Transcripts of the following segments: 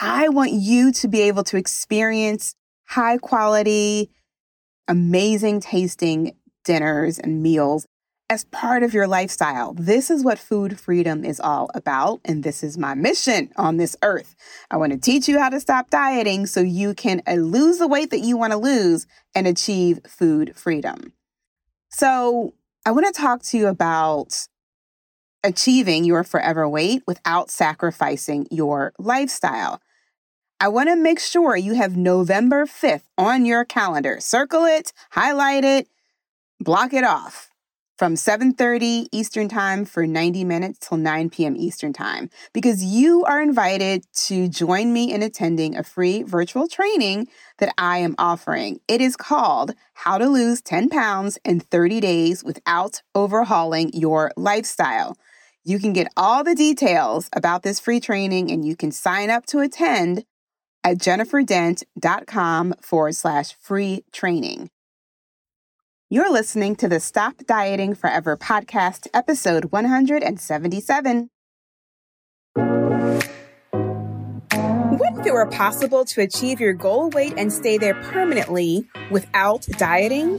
I want you to be able to experience high quality, amazing tasting dinners and meals as part of your lifestyle. This is what food freedom is all about. And this is my mission on this earth. I want to teach you how to stop dieting so you can uh, lose the weight that you want to lose and achieve food freedom. So, I want to talk to you about achieving your forever weight without sacrificing your lifestyle. I want to make sure you have November 5th on your calendar. Circle it, highlight it, block it off from 7:30 Eastern Time for 90 minutes till 9 p.m. Eastern Time because you are invited to join me in attending a free virtual training that I am offering. It is called How to Lose 10 Pounds in 30 Days Without Overhauling Your Lifestyle. You can get all the details about this free training and you can sign up to attend at jenniferdent.com forward slash free training. You're listening to the Stop Dieting Forever podcast, episode 177. What if it were possible to achieve your goal weight and stay there permanently without dieting?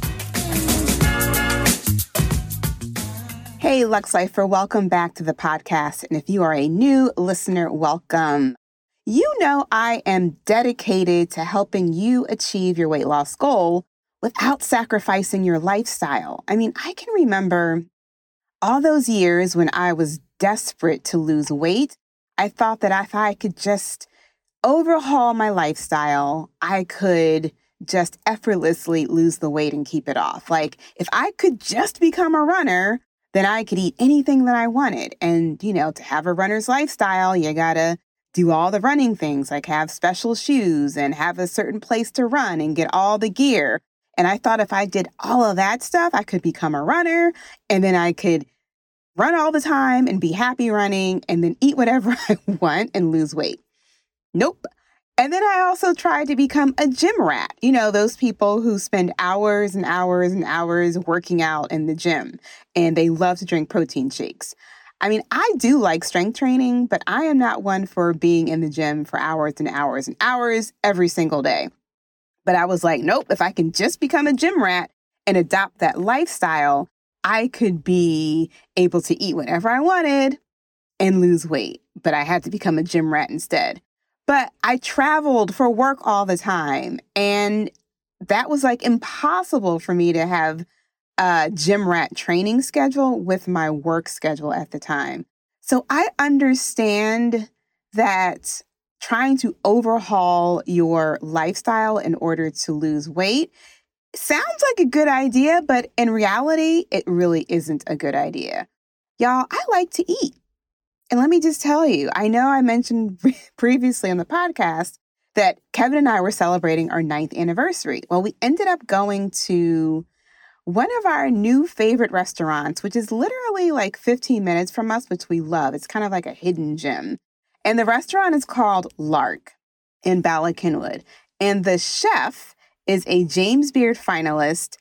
Hey, Lux Lifer, welcome back to the podcast. And if you are a new listener, welcome. You know, I am dedicated to helping you achieve your weight loss goal without sacrificing your lifestyle. I mean, I can remember all those years when I was desperate to lose weight. I thought that if I could just overhaul my lifestyle, I could just effortlessly lose the weight and keep it off. Like, if I could just become a runner, then I could eat anything that I wanted. And, you know, to have a runner's lifestyle, you gotta do all the running things, like have special shoes and have a certain place to run and get all the gear. And I thought if I did all of that stuff, I could become a runner and then I could run all the time and be happy running and then eat whatever I want and lose weight. Nope. And then I also tried to become a gym rat. You know, those people who spend hours and hours and hours working out in the gym and they love to drink protein shakes. I mean, I do like strength training, but I am not one for being in the gym for hours and hours and hours every single day. But I was like, nope, if I can just become a gym rat and adopt that lifestyle, I could be able to eat whatever I wanted and lose weight. But I had to become a gym rat instead. But I traveled for work all the time. And that was like impossible for me to have a gym rat training schedule with my work schedule at the time. So I understand that trying to overhaul your lifestyle in order to lose weight sounds like a good idea, but in reality, it really isn't a good idea. Y'all, I like to eat. And let me just tell you, I know I mentioned previously on the podcast that Kevin and I were celebrating our ninth anniversary. Well, we ended up going to one of our new favorite restaurants, which is literally like 15 minutes from us, which we love. It's kind of like a hidden gem. And the restaurant is called Lark in Bala Cynwyd. And the chef is a James Beard finalist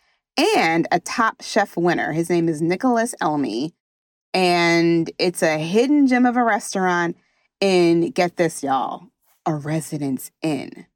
and a top chef winner. His name is Nicholas Elmi. And it's a hidden gem of a restaurant in, get this, y'all, a Residence Inn.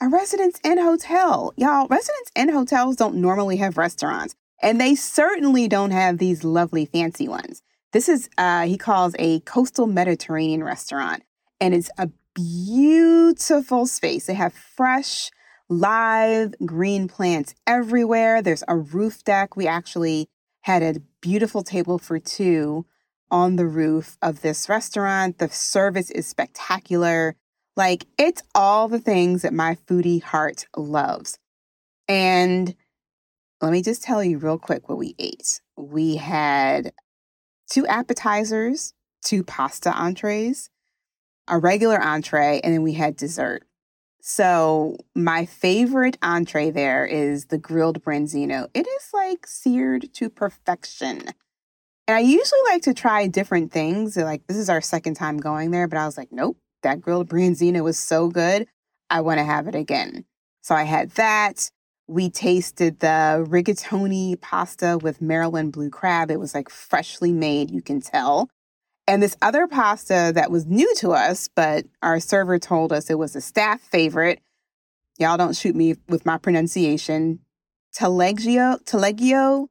A Residence Inn hotel. Y'all, Residence Inn hotels don't normally have restaurants. And they certainly don't have these lovely fancy ones. This is, uh, he calls a coastal Mediterranean restaurant, and it's a beautiful space. They have fresh, live green plants everywhere. There's a roof deck. We actually had a beautiful table for two on the roof of this restaurant. The service is spectacular. Like, it's all the things that my foodie heart loves. And let me just tell you real quick what we ate. We had two appetizers, two pasta entrees, a regular entree, and then we had dessert. So, my favorite entree there is the grilled branzino. It is like seared to perfection. And I usually like to try different things. Like, this is our second time going there, but I was like, nope, that grilled branzino was so good. I want to have it again. So, I had that. We tasted the rigatoni pasta with Maryland blue crab. It was like freshly made, you can tell. And this other pasta that was new to us, but our server told us it was a staff favorite. Y'all don't shoot me with my pronunciation. Taleggio, Taleggio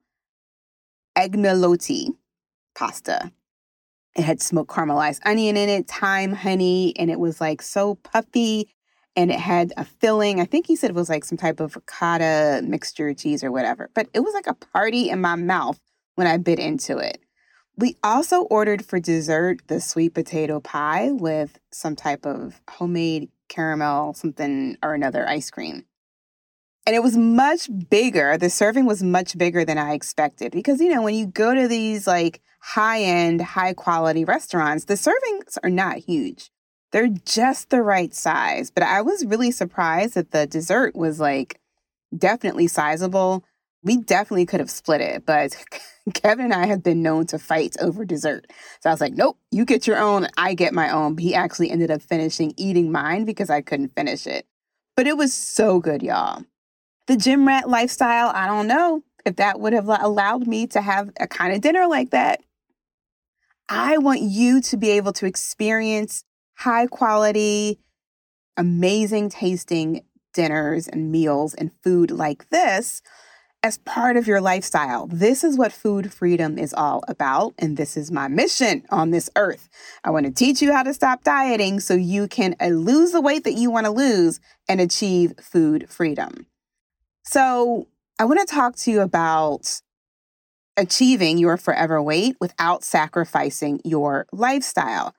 agnolotti pasta. It had smoked caramelized onion in it, thyme, honey, and it was like so puffy and it had a filling. I think he said it was like some type of ricotta mixture cheese or whatever, but it was like a party in my mouth when I bit into it. We also ordered for dessert the sweet potato pie with some type of homemade caramel, something or another ice cream. And it was much bigger. The serving was much bigger than I expected because, you know, when you go to these like high end, high quality restaurants, the servings are not huge. They're just the right size. But I was really surprised that the dessert was like definitely sizable. We definitely could have split it, but Kevin and I have been known to fight over dessert. So I was like, nope, you get your own, I get my own. But he actually ended up finishing eating mine because I couldn't finish it. But it was so good, y'all. The gym rat lifestyle, I don't know if that would have allowed me to have a kind of dinner like that. I want you to be able to experience high quality, amazing tasting dinners and meals and food like this as part of your lifestyle. This is what food freedom is all about. And this is my mission on this earth. I want to teach you how to stop dieting so you can uh, lose the weight that you want to lose and achieve food freedom. So, I want to talk to you about achieving your forever weight without sacrificing your lifestyle.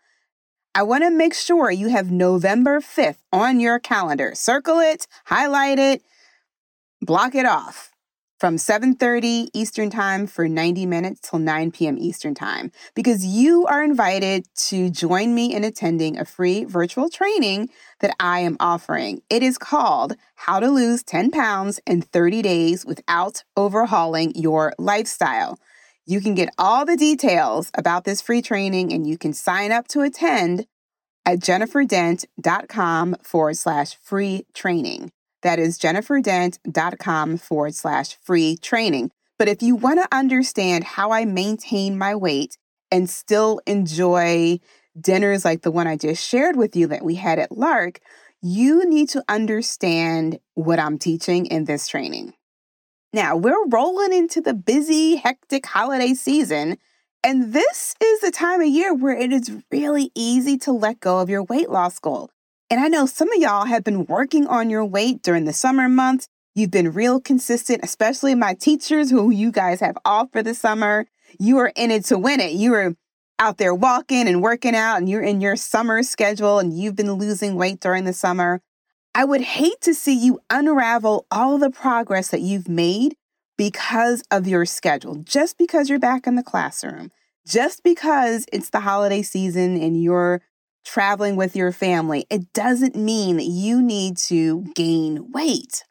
I want to make sure you have November 5th on your calendar. Circle it, highlight it, block it off from 7:30 Eastern Time for 90 minutes till 9 p.m. Eastern Time because you are invited to join me in attending a free virtual training that I am offering. It is called How to Lose 10 Pounds in 30 Days Without Overhauling Your Lifestyle. You can get all the details about this free training and you can sign up to attend at jenniferdent.com forward slash free training. That is jenniferdent.com forward slash free training. But if you want to understand how I maintain my weight and still enjoy dinners like the one I just shared with you that we had at Lark, you need to understand what I'm teaching in this training. Now, we're rolling into the busy, hectic holiday season, and this is the time of year where it is really easy to let go of your weight loss goal. And I know some of y'all have been working on your weight during the summer months. You've been real consistent, especially my teachers who you guys have off for the summer. You are in it to win it. You are out there walking and working out, and you're in your summer schedule, and you've been losing weight during the summer. I would hate to see you unravel all the progress that you've made because of your schedule, just because you're back in the classroom, just because it's the holiday season and you're traveling with your family. It doesn't mean that you need to gain weight.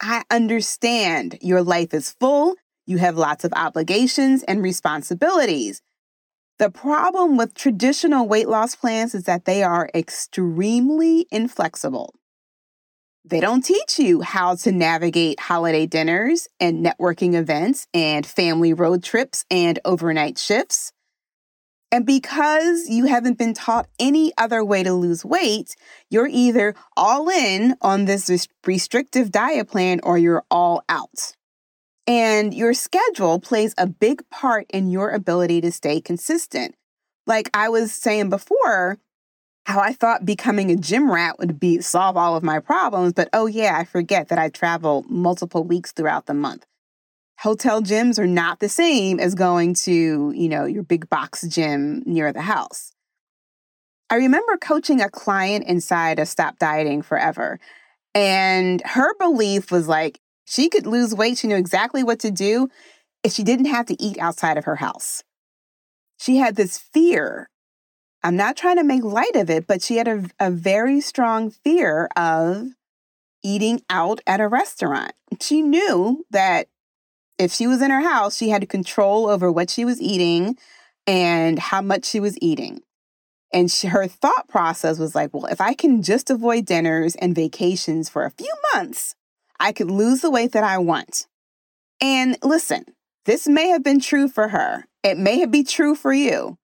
I understand your life is full, you have lots of obligations and responsibilities. The problem with traditional weight loss plans is that they are extremely inflexible. They don't teach you how to navigate holiday dinners and networking events and family road trips and overnight shifts. And because you haven't been taught any other way to lose weight, you're either all in on this restrictive diet plan or you're all out. And your schedule plays a big part in your ability to stay consistent. Like I was saying before, how I thought becoming a gym rat would be solve all of my problems, but oh yeah, I forget that I travel multiple weeks throughout the month. Hotel gyms are not the same as going to, you know, your big box gym near the house. I remember coaching a client inside of Stop Dieting Forever, and her belief was like she could lose weight, she knew exactly what to do if she didn't have to eat outside of her house. She had this fear I'm not trying to make light of it, but she had a, a very strong fear of eating out at a restaurant. She knew that if she was in her house, she had control over what she was eating and how much she was eating. And she, her thought process was like, well, if I can just avoid dinners and vacations for a few months, I could lose the weight that I want. And listen, this may have been true for her. It may be true for you.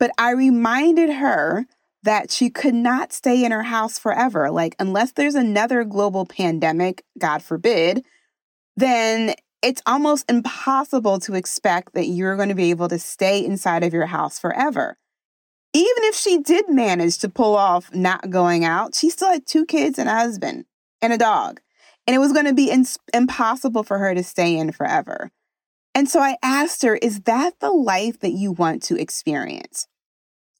But I reminded her that she could not stay in her house forever. Like, unless there's another global pandemic, God forbid, then it's almost impossible to expect that you're going to be able to stay inside of your house forever. Even if she did manage to pull off not going out, she still had two kids and a husband and a dog. And it was going to be in- impossible for her to stay in forever. And so I asked her, is that the life that you want to experience?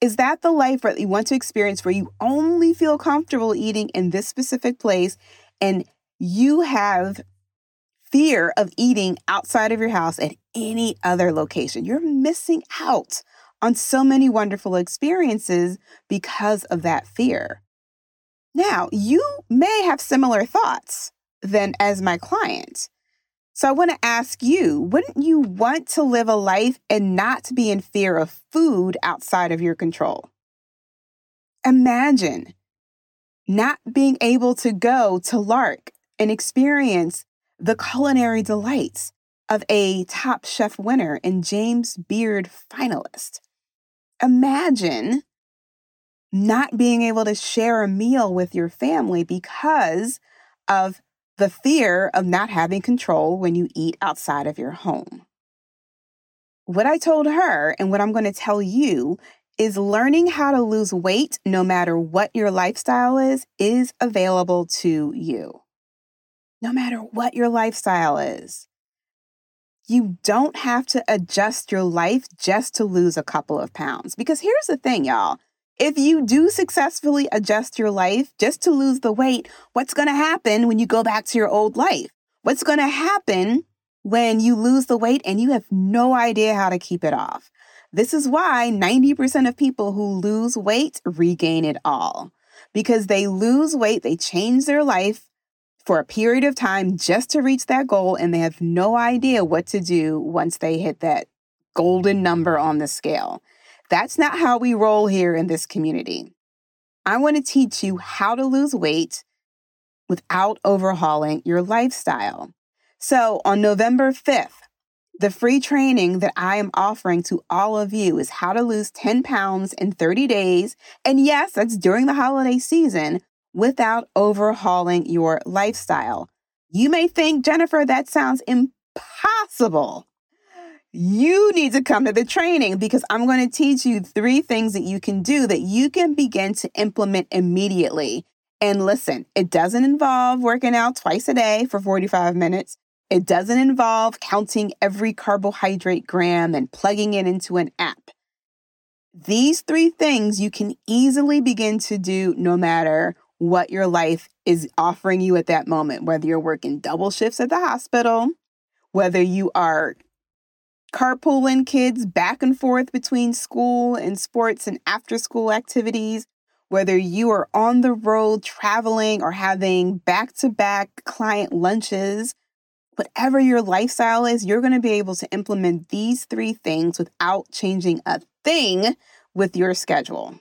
Is that the life that you want to experience where you only feel comfortable eating in this specific place and you have fear of eating outside of your house at any other location? You're missing out on so many wonderful experiences because of that fear. Now, you may have similar thoughts than as my client. So I want to ask you, wouldn't you want to live a life and not be in fear of food outside of your control? Imagine not being able to go to Lark and experience the culinary delights of a Top Chef winner and James Beard finalist. Imagine not being able to share a meal with your family because of the fear of not having control when you eat outside of your home. What I told her and what I'm going to tell you is learning how to lose weight, no matter what your lifestyle is, is available to you. No matter what your lifestyle is. You don't have to adjust your life just to lose a couple of pounds. Because here's the thing, y'all. If you do successfully adjust your life just to lose the weight, what's going to happen when you go back to your old life? What's going to happen when you lose the weight and you have no idea how to keep it off? This is why 90% of people who lose weight regain it all because they lose weight, they change their life for a period of time just to reach that goal, and they have no idea what to do once they hit that golden number on the scale. That's not how we roll here in this community. I want to teach you how to lose weight without overhauling your lifestyle. So, on November 5th, the free training that I am offering to all of you is how to lose 10 pounds in 30 days. And yes, that's during the holiday season without overhauling your lifestyle. You may think, Jennifer, that sounds impossible you need to come to the training because I'm going to teach you three things that you can do that you can begin to implement immediately. And listen, it doesn't involve working out twice a day for 45 minutes. It doesn't involve counting every carbohydrate gram and plugging it into an app. These three things you can easily begin to do no matter what your life is offering you at that moment, whether you're working double shifts at the hospital, whether you are carpooling kids back and forth between school and sports and after school activities, whether you are on the road traveling or having back to back client lunches, whatever your lifestyle is, you're going to be able to implement these three things without changing a thing with your schedule.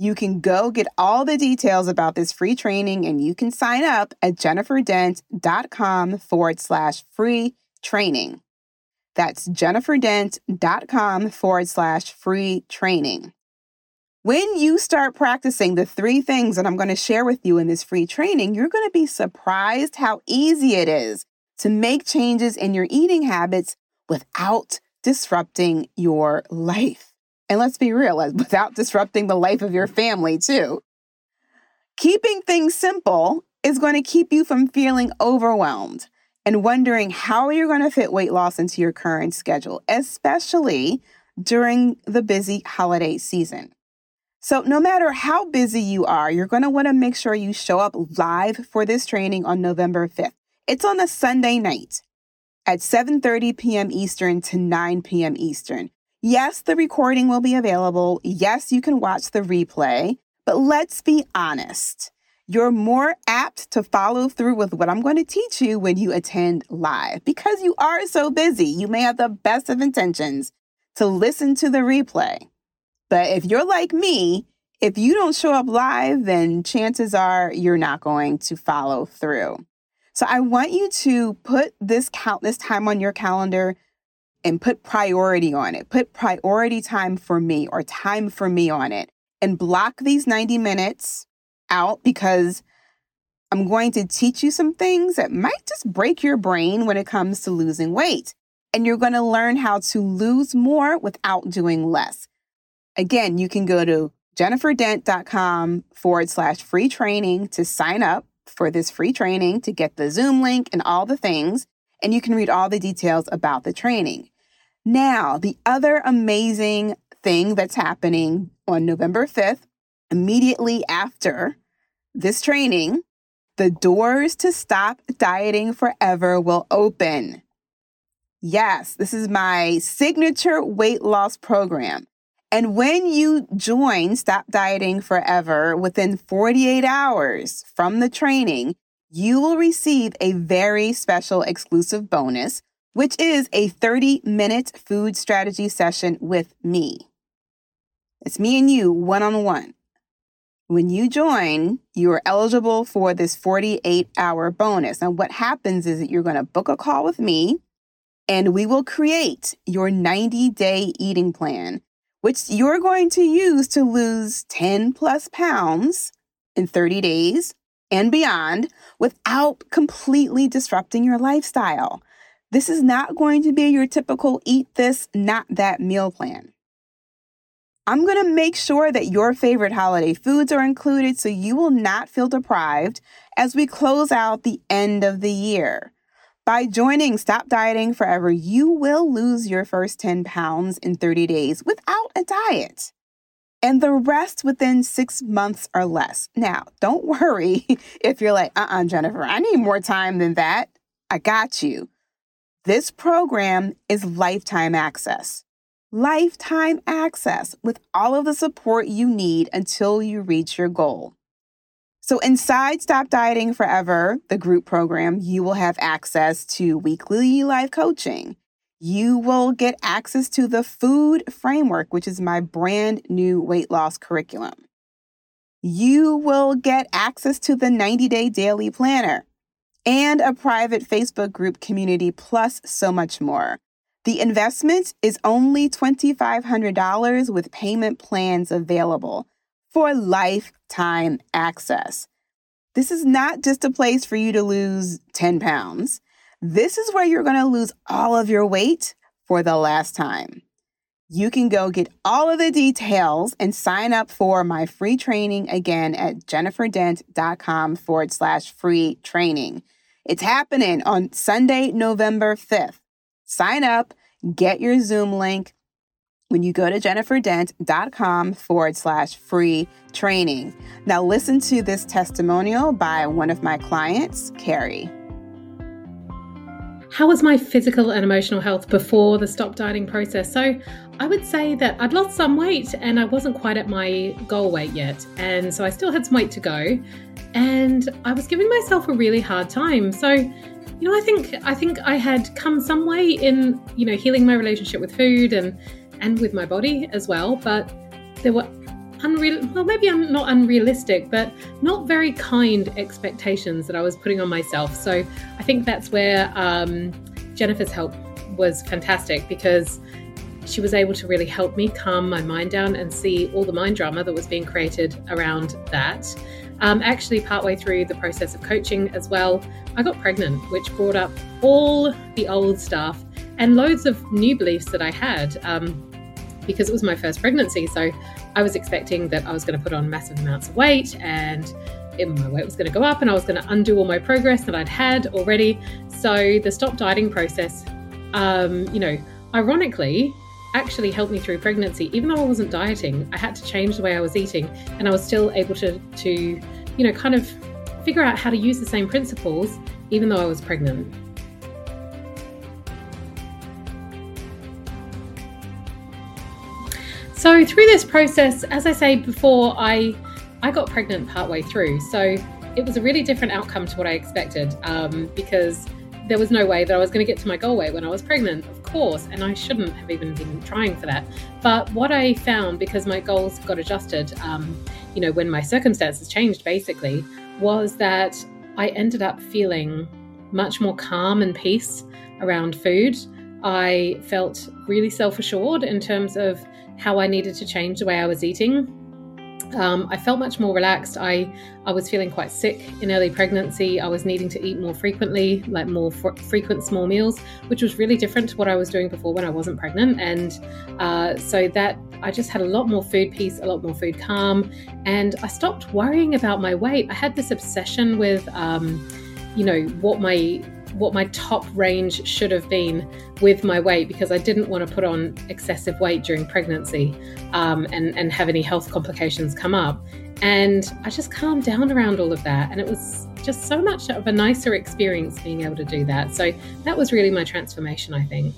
You can go get all the details about this free training and you can sign up at jenniferdent.com forward slash free training. That's jenniferdent.com forward slash free training. When you start practicing the three things that I'm going to share with you in this free training, you're going to be surprised how easy it is to make changes in your eating habits without disrupting your life. And let's be real, without disrupting the life of your family, too. Keeping things simple is going to keep you from feeling overwhelmed and wondering how you're going to fit weight loss into your current schedule, especially during the busy holiday season. So, no matter how busy you are, you're going to want to make sure you show up live for this training on November 5th. It's on a Sunday night at 7:30 p.m. Eastern to 9 p.m. Eastern. Yes, the recording will be available. Yes, you can watch the replay. But let's be honest. You're more apt to follow through with what I'm going to teach you when you attend live because you are so busy. You may have the best of intentions to listen to the replay. But if you're like me, if you don't show up live, then chances are you're not going to follow through. So I want you to put this count this time on your calendar and put priority on it. Put priority time for me or time for me on it and block these 90 minutes out because I'm going to teach you some things that might just break your brain when it comes to losing weight. And you're going to learn how to lose more without doing less. Again, you can go to jenniferdent.com forward slash free training to sign up for this free training to get the Zoom link and all the things. And you can read all the details about the training. Now, the other amazing thing that's happening on November 5th, immediately after this training, the doors to stop dieting forever will open. Yes, this is my signature weight loss program. And when you join Stop Dieting Forever within 48 hours from the training, you will receive a very special exclusive bonus, which is a 30 minute food strategy session with me. It's me and you one on one. When you join, you are eligible for this 48 hour bonus. Now, what happens is that you're going to book a call with me and we will create your 90 day eating plan, which you're going to use to lose 10 plus pounds in 30 days and beyond without completely disrupting your lifestyle. This is not going to be your typical eat this, not that meal plan. I'm going to make sure that your favorite holiday foods are included so you will not feel deprived as we close out the end of the year. By joining Stop Dieting Forever, you will lose your first 10 pounds in 30 days without a diet, and the rest within six months or less. Now, don't worry if you're like, uh uh-uh, uh Jennifer, I need more time than that. I got you. This program is lifetime access lifetime access with all of the support you need until you reach your goal. So, inside Stop Dieting Forever, the group program, you will have access to weekly live coaching. You will get access to the food framework, which is my brand new weight loss curriculum. You will get access to the 90 day daily planner and a private Facebook group community, plus so much more. The investment is only $2,500 with payment plans available for lifetime access. This is not just a place for you to lose 10 pounds. This is where you're going to lose all of your weight for the last time. You can go get all of the details and sign up for my free training again at jenniferdent.com forward slash free training. It's happening on Sunday, November 5th. Sign up, get your Zoom link when you go to jenniferdent.com forward slash free training. Now, listen to this testimonial by one of my clients, Carrie. How was my physical and emotional health before the stop dieting process? So, I would say that I'd lost some weight and I wasn't quite at my goal weight yet. And so I still had some weight to go. And I was giving myself a really hard time. So, you know, I think I think I had come some way in, you know, healing my relationship with food and and with my body as well, but there were unreal well maybe I'm not unrealistic, but not very kind expectations that I was putting on myself. So I think that's where um, Jennifer's help was fantastic because she was able to really help me calm my mind down and see all the mind drama that was being created around that. Um, actually, partway through the process of coaching as well, I got pregnant, which brought up all the old stuff and loads of new beliefs that I had um, because it was my first pregnancy. So I was expecting that I was going to put on massive amounts of weight and it, my weight was going to go up and I was going to undo all my progress that I'd had already. So the stop dieting process, um, you know, ironically, actually helped me through pregnancy. Even though I wasn't dieting, I had to change the way I was eating, and I was still able to, to you know, kind of figure out how to use the same principles even though I was pregnant. So through this process, as I say before, I I got pregnant partway through. So it was a really different outcome to what I expected um, because there was no way that I was going to get to my goal weight when I was pregnant, course, and I shouldn't have even been trying for that. But what I found, because my goals got adjusted, um, you know, when my circumstances changed, basically, was that I ended up feeling much more calm and peace around food. I felt really self assured in terms of how I needed to change the way I was eating. Um, I felt much more relaxed. I, I was feeling quite sick in early pregnancy. I was needing to eat more frequently, like more f- frequent small meals, which was really different to what I was doing before when I wasn't pregnant. And uh, so that I just had a lot more food peace, a lot more food calm, and I stopped worrying about my weight. I had this obsession with, um, you know, what my what my top range should have been with my weight because I didn't want to put on excessive weight during pregnancy um, and, and have any health complications come up. And I just calmed down around all of that. And it was just so much of a nicer experience being able to do that. So that was really my transformation, I think.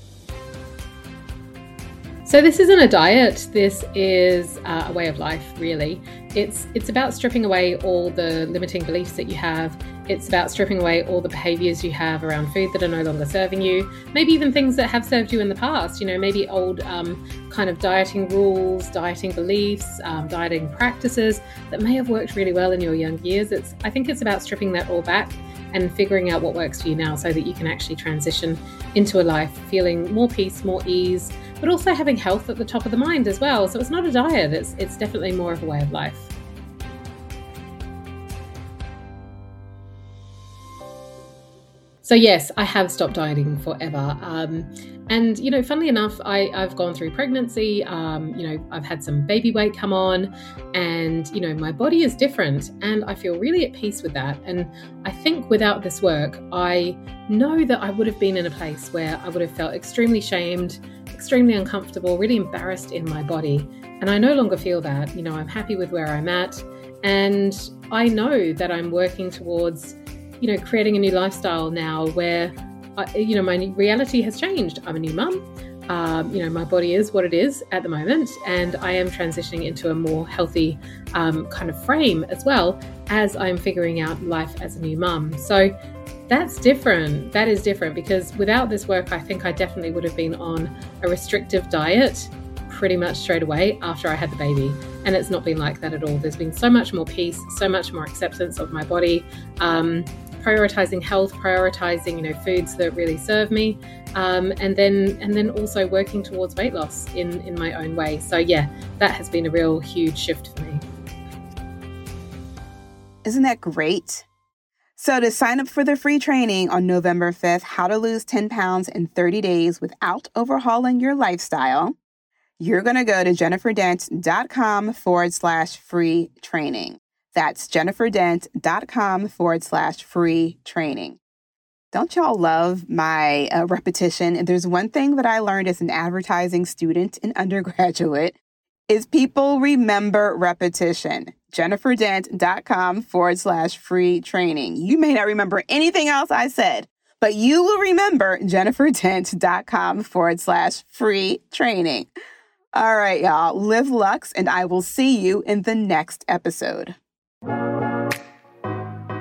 So this isn't a diet. This is uh, a way of life, really. It's it's about stripping away all the limiting beliefs that you have. It's about stripping away all the behaviors you have around food that are no longer serving you. Maybe even things that have served you in the past. You know, maybe old um, kind of dieting rules, dieting beliefs, um, dieting practices that may have worked really well in your young years. It's I think it's about stripping that all back and figuring out what works for you now so that you can actually transition into a life feeling more peace, more ease, but also having health at the top of the mind as well. So it's not a diet, it's, it's definitely more of a way of life. So yes, I have stopped dieting forever. Um, and you know, funnily enough, I, have gone through pregnancy. Um, you know, I've had some baby weight come on, and you know, my body is different, and I feel really at peace with that. And I think without this work, I know that I would have been in a place where I would have felt extremely shamed, extremely uncomfortable, really embarrassed in my body. And I no longer feel that. You know, I'm happy with where I'm at, and I know that I'm working towards you know, creating a new lifestyle now where, I, you know, my reality has changed. I'm a new mum. Um, you know, my body is what it is at the moment, and I am transitioning into a more healthy um, kind of frame as well as I'm figuring out life as a new mum. So that's different. That is different because without this work, I think I definitely would have been on a restrictive diet pretty much straight away after I had the baby. And it's not been like that at all. There's been so much more peace, so much more acceptance of my body. Um, prioritizing health, prioritizing you know foods that really serve me, um, and then and then also working towards weight loss in in my own way. So yeah, that has been a real huge shift for me. Isn't that great? So, to sign up for the free training on November 5th, How to Lose 10 Pounds in 30 Days Without Overhauling Your Lifestyle, you're going to go to jenniferdent.com forward slash free training. That's jenniferdent.com forward slash free training. Don't y'all love my uh, repetition? And there's one thing that I learned as an advertising student in undergraduate is people remember repetition. jenniferdent.com forward slash free training. You may not remember anything else I said, but you will remember jenniferdent.com forward slash free training. All right, y'all, live Lux, and I will see you in the next episode.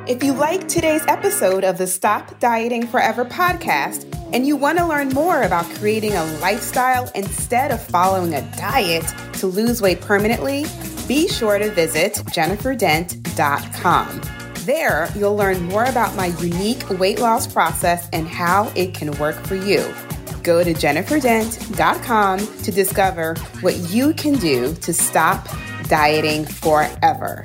If you like today's episode of the Stop Dieting Forever podcast and you want to learn more about creating a lifestyle instead of following a diet to lose weight permanently, be sure to visit jenniferdent.com. There, you'll learn more about my unique weight loss process and how it can work for you. Go to jenniferdent.com to discover what you can do to stop dieting forever.